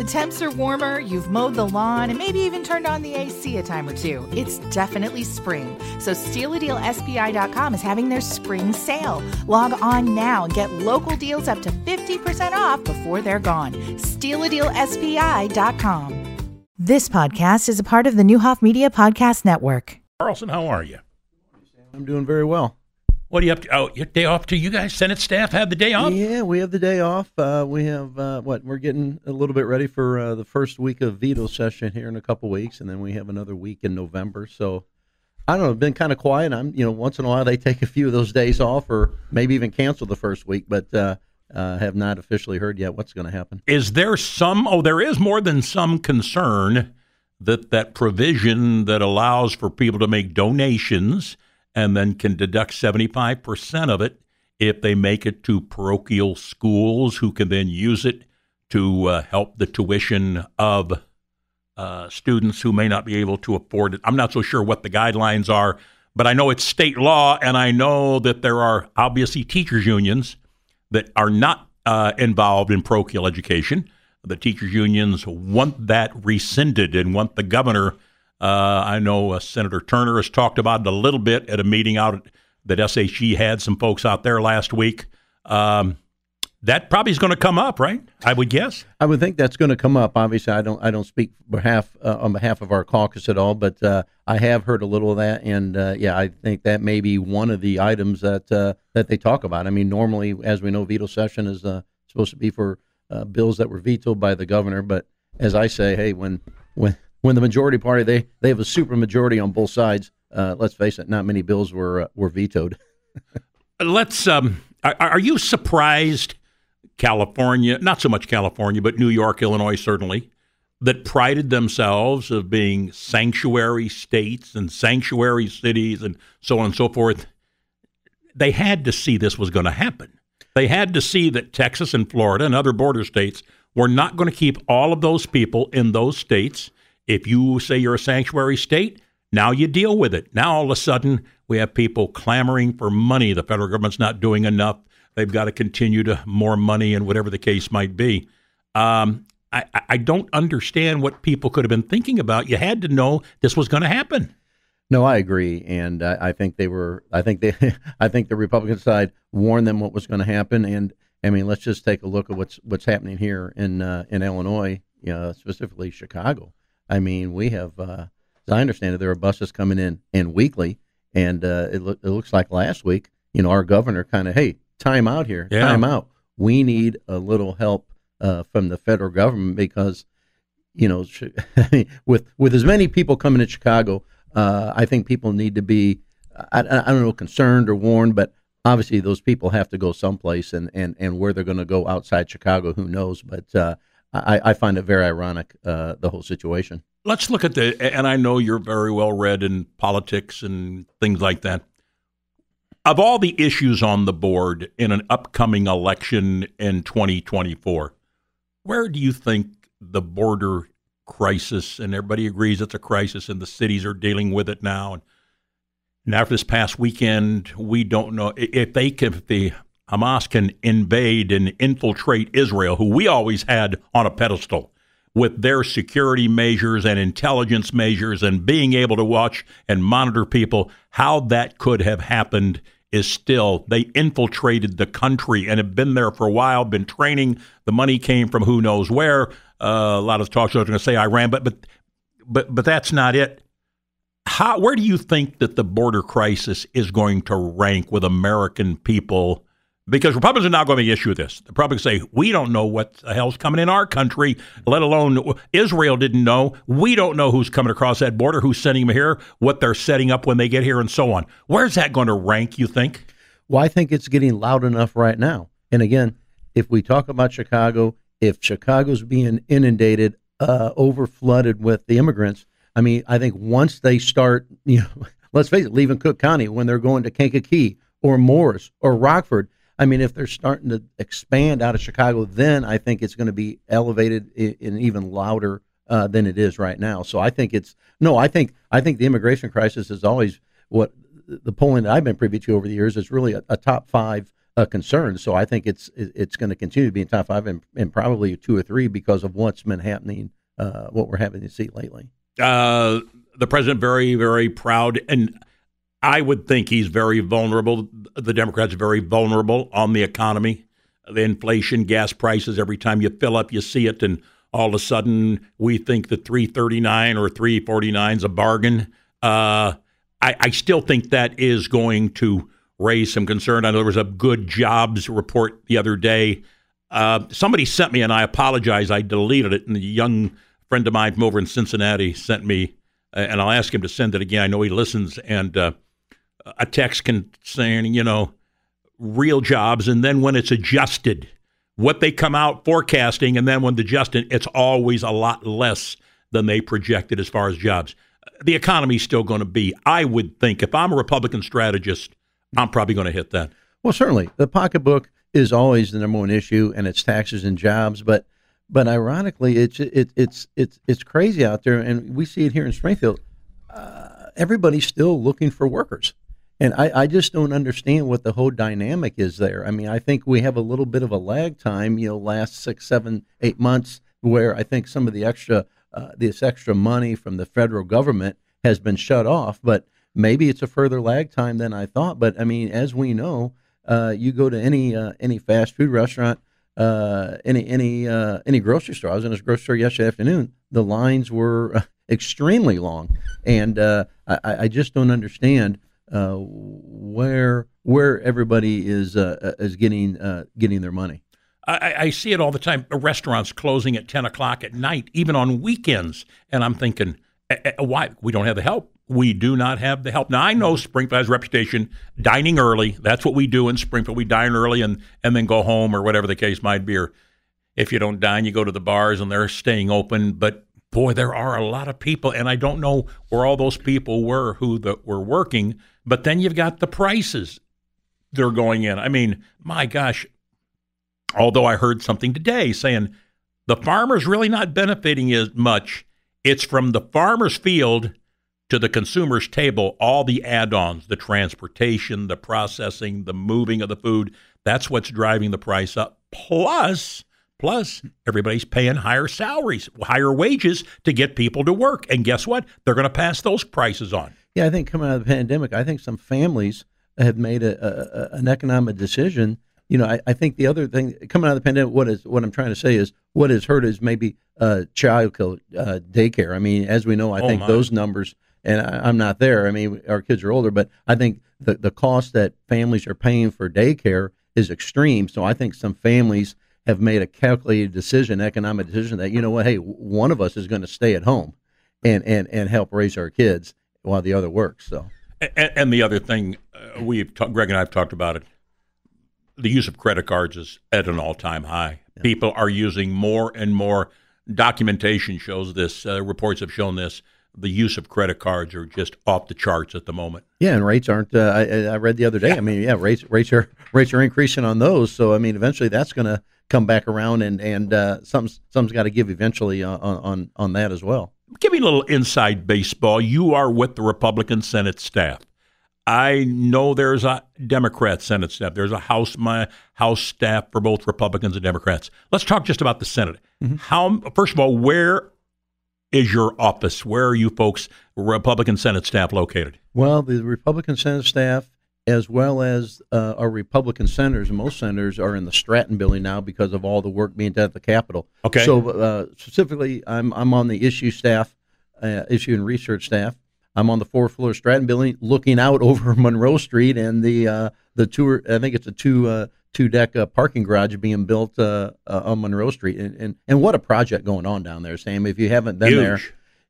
The temps are warmer, you've mowed the lawn, and maybe even turned on the AC a time or two. It's definitely spring. So StealADealSPI.com is having their spring sale. Log on now and get local deals up to 50% off before they're gone. StealADealSPI.com. This podcast is a part of the Neuhoff Media Podcast Network. Carlson, how are you? I'm doing very well. What are you up to? Oh, your day off to You guys, Senate staff, have the day off. Yeah, we have the day off. Uh, we have uh, what? We're getting a little bit ready for uh, the first week of veto session here in a couple weeks, and then we have another week in November. So I don't know. Been kind of quiet. I'm, you know, once in a while they take a few of those days off, or maybe even cancel the first week, but uh, uh, have not officially heard yet what's going to happen. Is there some? Oh, there is more than some concern that that provision that allows for people to make donations and then can deduct 75% of it if they make it to parochial schools who can then use it to uh, help the tuition of uh, students who may not be able to afford it. I'm not so sure what the guidelines are, but I know it's state law, and I know that there are obviously teachers' unions that are not uh, involved in parochial education. The teachers' unions want that rescinded and want the governor uh, I know uh, Senator Turner has talked about it a little bit at a meeting out that SHG had some folks out there last week. Um, that probably is going to come up, right? I would guess. I would think that's going to come up. Obviously, I don't I don't speak behalf uh, on behalf of our caucus at all, but uh, I have heard a little of that, and uh, yeah, I think that may be one of the items that uh, that they talk about. I mean, normally, as we know, veto session is uh, supposed to be for bills that were vetoed by the governor, but as I say, hey, when when when the majority party they they have a super majority on both sides. Uh, let's face it, not many bills were uh, were vetoed. let's. Um, are, are, you surprised, California? Not so much California, but New York, Illinois, certainly, that prided themselves of being sanctuary states and sanctuary cities and so on and so forth. They had to see this was going to happen. They had to see that Texas and Florida and other border states were not going to keep all of those people in those states if you say you're a sanctuary state, now you deal with it. Now all of a sudden we have people clamoring for money. The federal government's not doing enough. They've got to continue to more money and whatever the case might be. Um, I, I don't understand what people could have been thinking about. You had to know this was going to happen. No, I agree, and I, I, think they were. I think they. I think the Republican side warned them what was going to happen, and I mean, let's just take a look at what's what's happening here in uh, in Illinois, you know, specifically Chicago. I mean, we have, uh, as I understand it, there are buses coming in in weekly, and uh, it, lo- it looks like last week, you know, our governor kind of, hey, time out here, yeah. time out. We need a little help uh, from the federal government because, you know, with with as many people coming to Chicago, uh, I think people need to be, I, I don't know, concerned or warned, but obviously those people have to go someplace, and and and where they're going to go outside Chicago, who knows? But uh, I, I find it very ironic, uh, the whole situation. Let's look at the, and I know you're very well read in politics and things like that. Of all the issues on the board in an upcoming election in 2024, where do you think the border crisis, and everybody agrees it's a crisis, and the cities are dealing with it now, and, and after this past weekend, we don't know if they can, if the Hamas can invade and infiltrate Israel, who we always had on a pedestal with their security measures and intelligence measures and being able to watch and monitor people, how that could have happened is still they infiltrated the country and have been there for a while, been training. The money came from who knows where. Uh, a lot of talk shows are going to say Iran, but but but but that's not it. How, where do you think that the border crisis is going to rank with American people because Republicans are not going to issue this. They're probably going to say, we don't know what the hell's coming in our country, let alone Israel didn't know. We don't know who's coming across that border, who's sending them here, what they're setting up when they get here, and so on. Where's that going to rank, you think? Well, I think it's getting loud enough right now. And again, if we talk about Chicago, if Chicago's being inundated, uh, over flooded with the immigrants, I mean, I think once they start, you know, let's face it, leaving Cook County when they're going to Kankakee or Morris or Rockford, I mean, if they're starting to expand out of Chicago, then I think it's going to be elevated in, even louder uh, than it is right now. So I think it's no. I think I think the immigration crisis is always what the polling that I've been privy to over the years is really a, a top five a concern. So I think it's it's going to continue to be in top five and, and probably two or three because of what's been happening, uh, what we're having to see lately. Uh, the president very very proud, and I would think he's very vulnerable. The Democrats are very vulnerable on the economy, the inflation, gas prices. Every time you fill up, you see it, and all of a sudden we think the 339 or 349 is a bargain. Uh, I, I still think that is going to raise some concern. I know there was a good jobs report the other day. Uh, somebody sent me, and I apologize, I deleted it. And a young friend of mine from over in Cincinnati sent me, uh, and I'll ask him to send it again. I know he listens, and uh, a text can saying, you know, real jobs, and then when it's adjusted, what they come out forecasting, and then when the adjusted, it's always a lot less than they projected as far as jobs. The economy's still going to be, I would think, if I'm a Republican strategist, I'm probably going to hit that. Well, certainly the pocketbook is always the number one issue, and it's taxes and jobs. But but ironically, it's it, it's it's it's crazy out there, and we see it here in Springfield. Uh, everybody's still looking for workers. And I, I just don't understand what the whole dynamic is there. I mean, I think we have a little bit of a lag time, you know, last six, seven, eight months, where I think some of the extra, uh, this extra money from the federal government has been shut off. But maybe it's a further lag time than I thought. But I mean, as we know, uh, you go to any uh, any fast food restaurant, uh, any any uh, any grocery store. I was in a grocery store yesterday afternoon. The lines were extremely long, and uh, I, I just don't understand uh, where where everybody is uh, uh, is getting uh, getting their money. I, I, see it all the time. Restaurants closing at ten o'clock at night, even on weekends, and I'm thinking, why we don't have the help? We do not have the help. Now I know Springfield has reputation dining early. That's what we do in Springfield. We dine early and and then go home or whatever the case might be. Or if you don't dine, you go to the bars and they're staying open. But boy, there are a lot of people, and I don't know where all those people were who the, were working but then you've got the prices they're going in. I mean, my gosh. Although I heard something today saying the farmer's really not benefiting as much. It's from the farmer's field to the consumer's table, all the add ons, the transportation, the processing, the moving of the food. That's what's driving the price up. Plus, Plus, everybody's paying higher salaries, higher wages to get people to work. And guess what? They're going to pass those prices on. Yeah, I think coming out of the pandemic, I think some families have made a, a an economic decision. You know, I, I, think the other thing coming out of the pandemic, what is what I'm trying to say is what has hurt is maybe uh, child uh, daycare. I mean, as we know, I oh think my. those numbers, and I, am not there. I mean, our kids are older, but I think the the cost that families are paying for daycare is extreme. So I think some families have made a calculated decision, economic decision that you know what, hey, one of us is going to stay at home and and and help raise our kids while the other works. So, and, and the other thing uh, we've ta- Greg and I've talked about it. The use of credit cards is at an all-time high. Yeah. People are using more and more. Documentation shows this. Uh, reports have shown this. The use of credit cards are just off the charts at the moment. Yeah, and rates aren't. Uh, I, I, read the other day. Yeah. I mean, yeah, rates rates are rates are increasing on those. So I mean, eventually that's going to come back around, and and uh, some some's got to give eventually on, on on that as well. Give me a little inside baseball. You are with the Republican Senate staff. I know there's a Democrat Senate staff. There's a House my House staff for both Republicans and Democrats. Let's talk just about the Senate. Mm-hmm. How first of all, where is your office? Where are you folks, Republican Senate staff, located? Well, the Republican Senate staff, as well as uh, our Republican senators, most senators are in the Stratton building now because of all the work being done at the Capitol. Okay. So uh, specifically, I'm I'm on the issue staff, uh, issue and research staff. I'm on the fourth floor Stratton building, looking out over Monroe Street and the uh, the two. I think it's a two uh, two deck uh, parking garage being built uh, uh, on Monroe Street, and, and and what a project going on down there, Sam. If you haven't been Huge. there,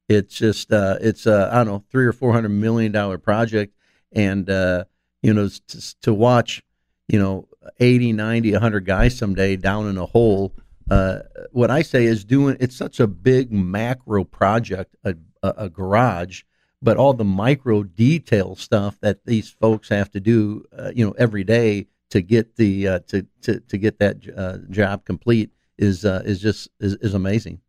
it's just uh, it's uh, I don't know three or four hundred million dollar project, and uh, you know to, to watch you know 80, 90, 100 guys someday down in a hole. Uh, what I say is doing it's such a big macro project, a, a, garage, but all the micro detail stuff that these folks have to do, uh, you know, every day to get the uh, to, to to get that uh, job complete is uh, is just is, is amazing.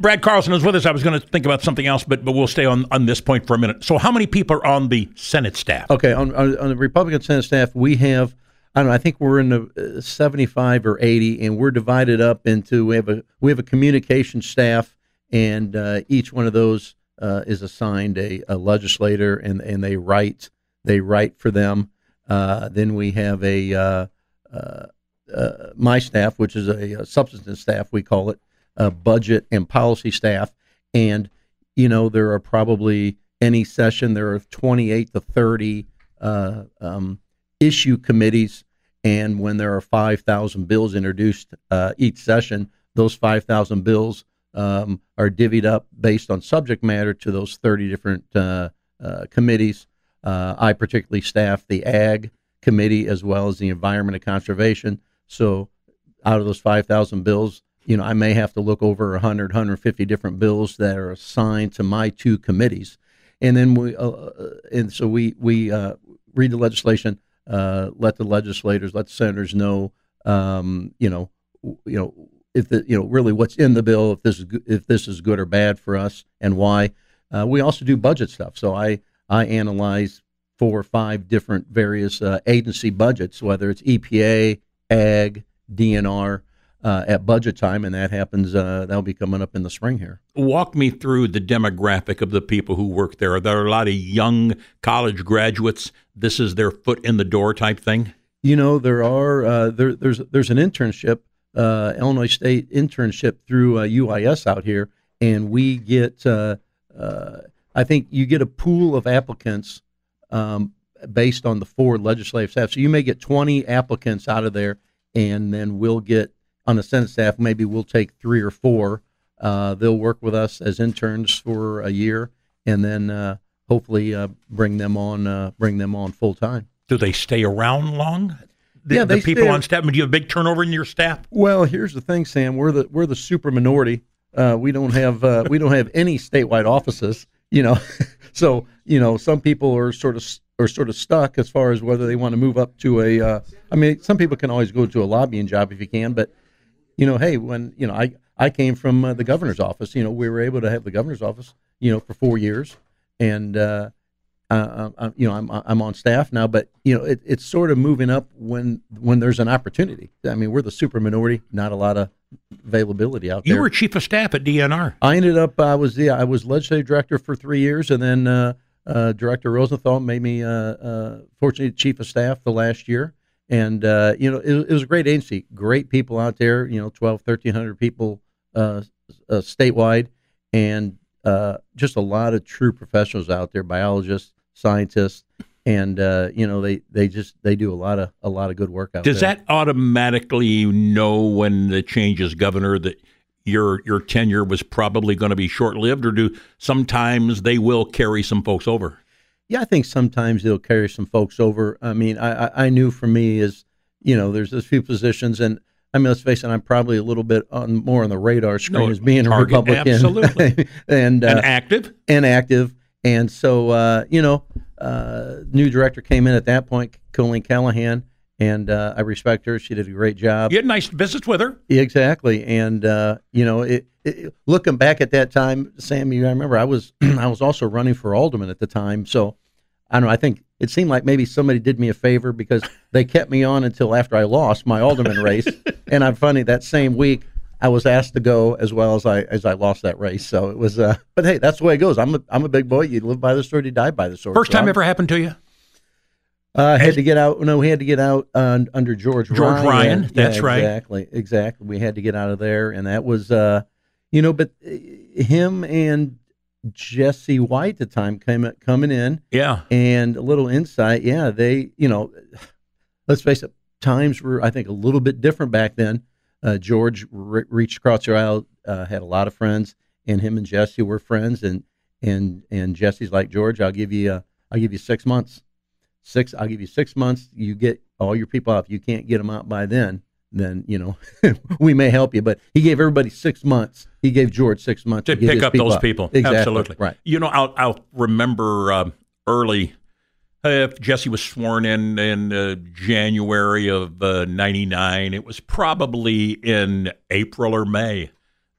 Brad Carlson is with us. I was going to think about something else, but but we'll stay on, on this point for a minute. So, how many people are on the Senate staff? Okay, on, on, on the Republican Senate staff, we have I don't know. I think we're in the uh, 75 or 80, and we're divided up into we have a we have a communication staff, and uh, each one of those uh, is assigned a, a, legislator, and and they write they write for them. Uh, then we have a uh, uh, my staff, which is a, a substantive staff, we call it, a budget and policy staff, and you know there are probably any session there are 28 to 30 um, issue committees, and when there are 5,000 bills introduced uh, each session, those 5,000 bills um, are divvied up based on subject matter to those 30 different uh, uh, committees. Uh, I particularly staff the Ag Committee as well as the Environment and Conservation. So, out of those 5,000 bills, you know, I may have to look over 100, 150 different bills that are assigned to my two committees, and then we, uh, uh, and so we we read the legislation uh, let the legislators, let the senators know, um, you know, you know, if the, you know, really what's in the bill, if this is if this is good or bad for us, and why. Uh, we also do budget stuff. So I I analyze four or five different various uh, agency budgets, whether it's EPA, Ag, DNR, uh, at budget time, and that happens. Uh, that'll be coming up in the spring here. Walk me through the demographic of the people who work there. Are there a lot of young college graduates? This is their foot in the door type thing. You know, there are uh, there, there's there's an internship, uh, Illinois State internship through UIS uh, out here, and we get. Uh, I think you get a pool of applicants um, based on the four legislative staff. So you may get 20 applicants out of there, and then we'll get on the Senate staff, maybe we'll take three or four. Uh, they'll work with us as interns for a year, and then uh, hopefully uh, bring them on uh, bring them on full time. Do they stay around long? The, yeah, the people stay, on staff. I mean, do you have a big turnover in your staff? Well, here's the thing, Sam. We're the we're the super minority. Uh, we don't have uh, we don't have any statewide offices. You know, so you know some people are sort of are sort of stuck as far as whether they want to move up to a. I mean, some people can always go to a lobbying job if you can, but you know, hey, when you know, I I came from uh, the governor's office. You know, we were able to have the governor's office, you know, for four years, and uh, uh, uh you know, I'm I'm on staff now. But you know, it, it's sort of moving up when when there's an opportunity. I mean, we're the super minority, not a lot of availability out there. You were chief of staff at DNR. I ended up I was the I was legislative director for three years, and then uh, uh, Director Rosenthal made me fortunately chief of staff the last year and uh, you know it, it, was a great agency great people out there you know 12 1300 people uh, uh, statewide and uh, just a lot of true professionals out there biologists scientists and uh, you know they, they just they do a lot of a lot of good work out does there. Does that automatically know when the change is governor that your your tenure was probably going to be short lived or do sometimes they will carry some folks over yeah, I think sometimes they'll carry some folks over. I mean, I, I knew for me is, you know, there's a few positions, and I mean, let's face it, I'm probably a little bit on more on the radar screen no, as being target, a Republican, absolutely, and uh, and active, and active, and so uh, you know, uh, new director came in at that point, Colleen Callahan, and uh, I respect her. She did a great job. You had nice visits with her, exactly, and uh, you know, it, it, looking back at that time, Sammy, I remember I was I was also running for alderman at the time, so I don't know. I think it seemed like maybe somebody did me a favor because they kept me on until after I lost my alderman race, and I'm funny that same week I was asked to go as well as I as I lost that race. So it was. Uh, but hey, that's the way it goes. I'm a I'm a big boy. You live by the sword, you die by the sword. First so time I'm, ever happened to you? Uh, I had to get out. No, we had to get out uh, under George. George Ryan. Ryan. That's yeah, right. Exactly. Exactly. We had to get out of there, and that was, uh, you know, but uh, him and Jesse White at the time came coming in. Yeah. And a little insight. Yeah, they, you know, let's face it, times were I think a little bit different back then. Uh, George re- reached across the aisle, uh, had a lot of friends, and him and Jesse were friends. And and and Jesse's like George, I'll give you, uh, I'll give you six months. Six, I'll give you six months. You get all your people out. If you can't get them out by then, then you know we may help you. But he gave everybody six months. He gave George six months to, to pick up those up. people. Exactly. Absolutely, right. You know, I'll I'll remember um, early. Uh, if Jesse was sworn in in uh, January of '99, uh, it was probably in April or May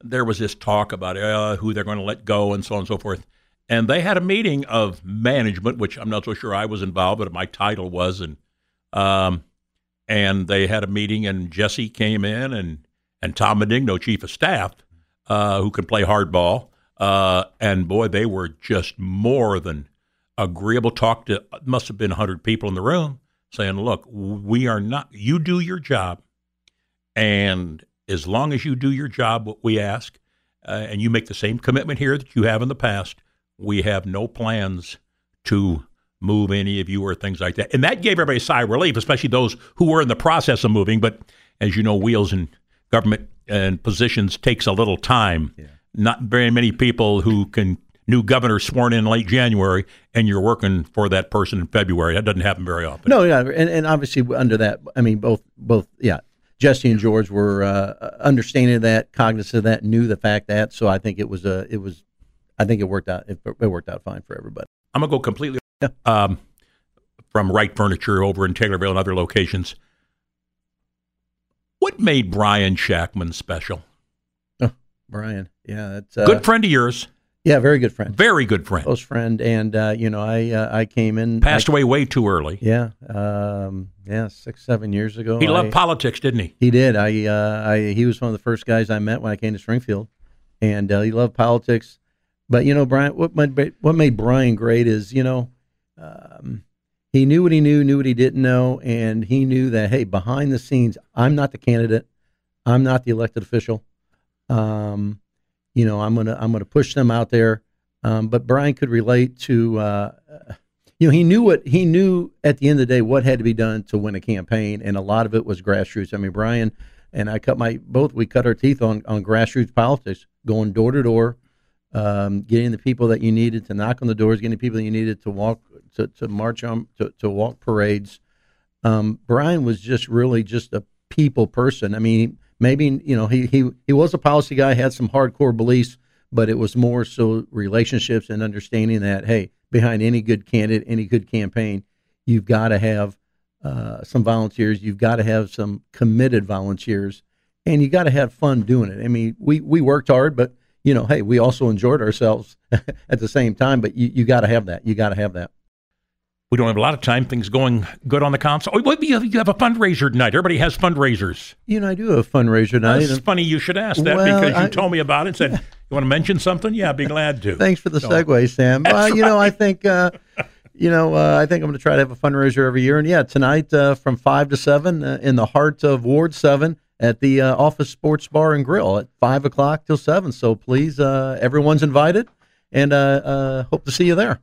there was this talk about uh, who they're going to let go and so on and so forth. And they had a meeting of management, which I'm not so sure I was involved, but my title was, and um, and they had a meeting, and Jesse came in, and and Tom Benigno, chief of staff, uh, who can play hardball, uh, and boy, they were just more than agreeable. Talk to must have been 100 people in the room, saying, "Look, we are not. You do your job, and as long as you do your job, what we ask, uh, and you make the same commitment here that you have in the past, we have no plans to move any of you or things like that. And that gave everybody a sigh of relief, especially those who were in the process of moving. But as you know, wheels in government and positions takes a little time. Yeah. Not very many people who can new governor sworn in late January and you're working for that person in February. That doesn't happen very often. No, yeah, and, and obviously under that, I mean, both both yeah, Jesse and George were uh, understanding of that, cognizant of that, knew the fact that. So I think it was a, it was, I think it worked out. It, it worked out fine for everybody. I'm gonna go completely yeah. um, from Wright Furniture over in Taylorville and other locations. What made Brian Shackman special? Oh, Brian, yeah, that's uh, good friend of yours. Yeah, very good friend. Very good friend. Close friend, and uh, you know, I uh, I came in. Passed I, away way too early. Yeah, um, yeah, six seven years ago. He loved I, politics, didn't he? He did. I, uh, I he was one of the first guys I met when I came to Springfield, and uh, he loved politics. But you know, Brian, what made what made Brian great is you know, um, he knew what he knew, knew what he didn't know, and he knew that hey, behind the scenes, I'm not the candidate, I'm not the elected official. Um, you know, I'm gonna I'm gonna push them out there. Um, but Brian could relate to, uh, you know, he knew what he knew at the end of the day what had to be done to win a campaign, and a lot of it was grassroots. I mean, Brian and I cut my both we cut our teeth on on grassroots politics, going door to door, um, getting the people that you needed to knock on the doors, getting the people that you needed to walk to, to march on to, to walk parades. Um, Brian was just really just a people person. I mean, maybe you know he he he was a policy guy, had some hardcore beliefs, but it was more so relationships and understanding that hey, behind any good candidate, any good campaign, you've got to have uh, some volunteers, you've got to have some committed volunteers, and you got to have fun doing it. I mean, we we worked hard, but you know, hey, we also enjoyed ourselves at the same time. But you you got to have that. You got to have that. We don't have a lot of time. Things going good on the console. Oh, you have a fundraiser tonight. Everybody has fundraisers. You know, I do have a fundraiser night. It's funny you should ask that well, because you I, told me about it and said, you want to mention something? Yeah, I'd be glad to. Thanks for the so, segue, Sam. Uh, right. You know, I think, uh, you know, uh, I think I'm going to try to have a fundraiser every year. And yeah, tonight uh, from 5 to 7 uh, in the heart of Ward 7 at the uh, Office Sports Bar and Grill at 5 o'clock till 7. So please, everyone's invited and hope to see you there.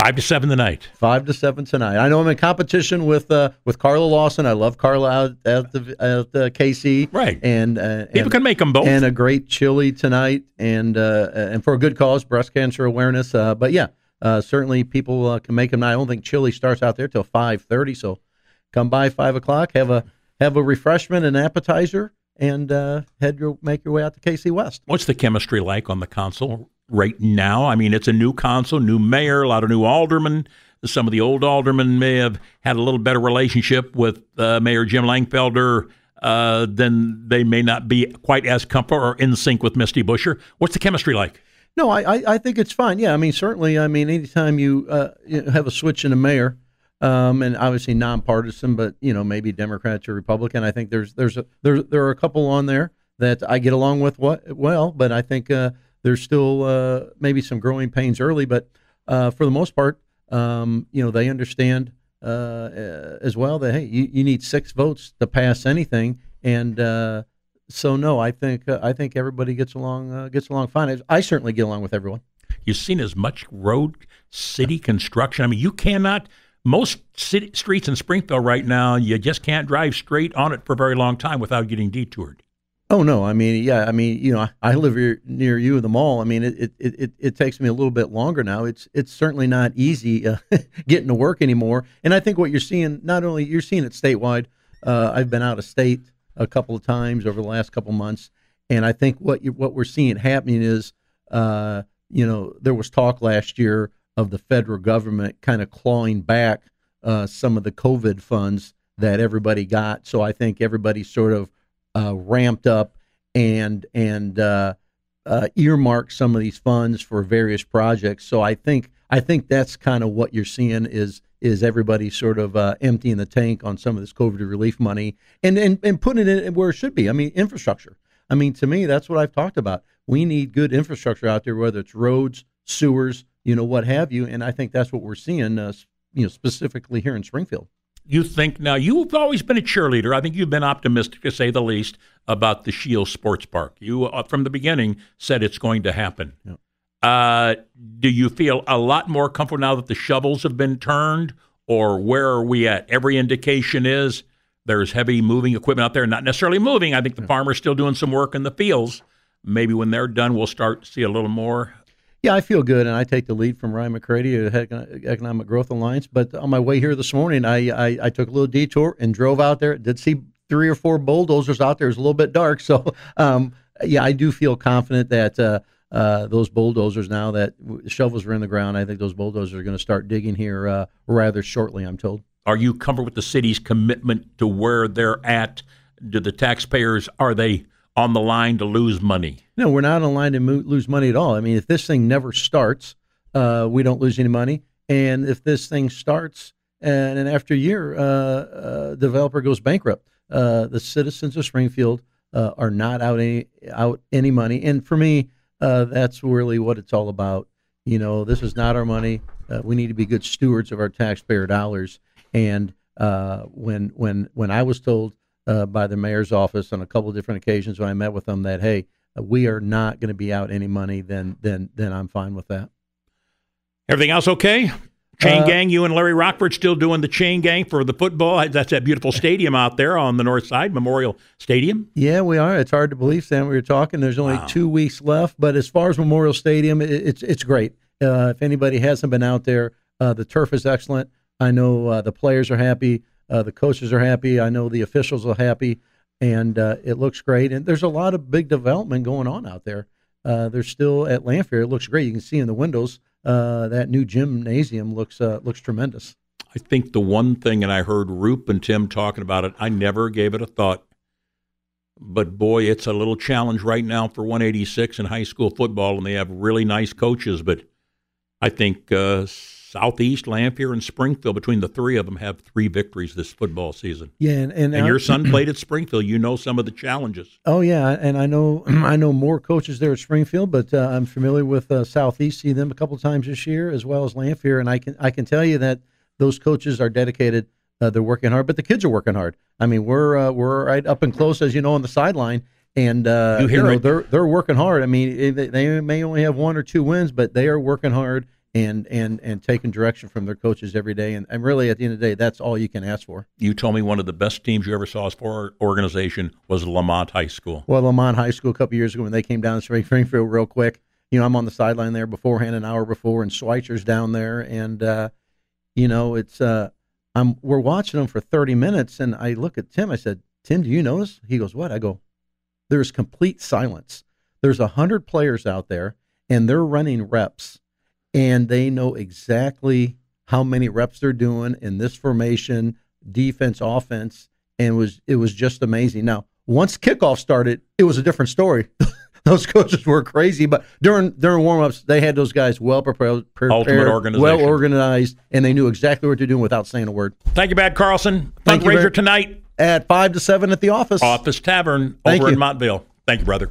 Five to seven tonight. Five to seven tonight. I know I'm in competition with uh, with Carla Lawson. I love Carla out at the at the KC. Right. And uh, people and, can make them both. And a great chili tonight, and uh, and for a good cause, breast cancer awareness. Uh, but yeah, uh, certainly people uh, can make them. I don't think chili starts out there till five thirty. So come by five o'clock. Have a have a refreshment and appetizer, and head your make your way out to KC West. What's the chemistry like on the council right now. I mean, it's a new council, new mayor, a lot of new aldermen. Some of the old aldermen may have had a little better relationship with uh, Mayor Jim Langfelder. Uh, then they may not be quite as comfortable or in sync with Misty Buscher. What's the chemistry like? No, I, I, think it's fine. Yeah, I mean, certainly. I mean, anytime you, uh, you have a switch in a mayor, um, and obviously nonpartisan, but you know, maybe Democrat or Republican. I think there's there's a, there there are a couple on there that I get along with what well, but I think uh, there's still uh, maybe some growing pains early, but uh, for the most part, um, you know, they understand uh, uh as well that hey, you, you, need six votes to pass anything, and uh, so no, I think I think everybody gets along gets along fine. I certainly get along with everyone. You've seen as much road city construction. I mean, you cannot most city, streets in Springfield right now, you just can't drive straight on it for a very long time without getting detoured. Oh no, I mean, yeah, I mean, you know, I live here near you in the mall. I mean, it, it, it, it takes me a little bit longer now. It's it's certainly not easy uh, getting to work anymore. And I think what you're seeing, not only you're seeing it statewide. Uh, I've been out of state a couple of times over the last couple of months, and I think what you, what we're seeing happening is, uh, you know, there was talk last year of the federal government kind of clawing back uh, some of the COVID funds that everybody got. So I think everybody sort of uh, ramped up and and uh, uh, earmark some of these funds for various projects. So I think I think that's kind of what you're seeing is is everybody sort of uh, emptying the tank on some of this COVID relief money and, and and putting it where it should be. I mean, infrastructure. I mean, to me, that's what I've talked about. We need good infrastructure out there, whether it's roads, sewers, you know, what have you. And I think that's what we're seeing, uh, you know, specifically here in Springfield. You think now you've always been a cheerleader. I think you've been optimistic, to say the least, about the Scheels Sports Park. You, uh, from the beginning, said it's going to happen. Yeah. Uh, do you feel a lot more comfortable now that the shovels have been turned, or where are we at? Every indication is there's heavy moving equipment out there, not necessarily moving. I think the yeah. farmer's still doing some work in the fields. Maybe when they're done, we'll start to see a little more yeah, I feel good, and I take the lead from Ryan McCrady at Economic Growth Alliance. But on my way here this morning, I, I, I took a little detour and drove out there. Did see three or four bulldozers out there. It's a little bit dark, so um, yeah, I do feel confident that uh, uh, those bulldozers now that shovels are in the ground, I think those bulldozers are going to start digging here uh, rather shortly. I'm told. Are you comfortable with the city's commitment to where they're at? Do the taxpayers are they on the line to lose money? No, we're not on the line to mo- lose money at all. I mean, if this thing never starts, uh, we don't lose any money. And if this thing starts and, and after a year, uh, uh, developer goes bankrupt, uh, the citizens of Springfield uh, are not out any out any money. And for me, that's really what it's all about. You know, this is not our money. we need to be good stewards of our taxpayer dollars. And when when when I was told uh, by the mayor's office on a couple of different occasions when I met with them that hey, we are not going to be out any money. Then then then I'm fine with that. Everything else okay? Chain uh, gang, you and Larry Rockford still doing the chain gang for the football. That's that beautiful stadium out there on the north side, Memorial Stadium. Yeah, we are. It's hard to believe, Sam. We were talking. There's only wow. two weeks left, but as far as Memorial Stadium, it, it's it's great. Uh, if anybody hasn't been out there, uh, the turf is excellent. I know uh, the players are happy. Uh, the coaches are happy. I know the officials are happy, and uh, it looks great. And there's a lot of big development going on out there. Uh, there's still at Lanphier. It looks great. You can see in the windows uh, that new gymnasium looks uh, looks tremendous. I think the one thing, and I heard Roop and Tim talking about it. I never gave it a thought, but boy, it's a little challenge right now for 186 in high school football, and they have really nice coaches. But I think uh, Southeast, Lanphier, and Springfield, between the three of them, have three victories this football season. Yeah, and and, and your son played at Springfield. You know some of the challenges. Oh yeah, and I know I know more coaches there at Springfield, but uh, I'm familiar with uh, Southeast. See them a couple of times this year, as well as Lanphier, and I can I can tell you that those coaches are dedicated. Uh, they're working hard, but the kids are working hard. I mean, we're uh, we're right up and close, as you know, on the sideline, and uh, you, you know, it. they're they're working hard. I mean, they, they may only have one or two wins, but they are working hard and and and taking direction from their coaches every day. And, and really, at the end of the day, that's all you can ask for. You told me one of the best teams you ever saw as for organization was Lemont High School. Well, Lemont High School a couple years ago when they came down to Springfield real quick. You know, I'm on the sideline there beforehand, an hour before, and Schweitzer's down there, and uh, you know, it's uh, I'm we're watching them for 30 minutes, and I look at Tim. I said, Tim, do you notice? He goes, What? I go, There's complete silence. There's a hundred players out there, and they're running reps and they know exactly how many reps they're doing in this formation, defense, offense, and it was it was just amazing. Now, once kickoff started, it was a different story. those coaches were crazy, but during during warmups, they had those guys well prepared, prepared well organized, and they knew exactly what they're doing without saying a word. Thank you, Brad Carlson. Thank Fundraiser you, tonight at five to seven at the office. Office Tavern Thank over you. in Montville. Thank you, brother.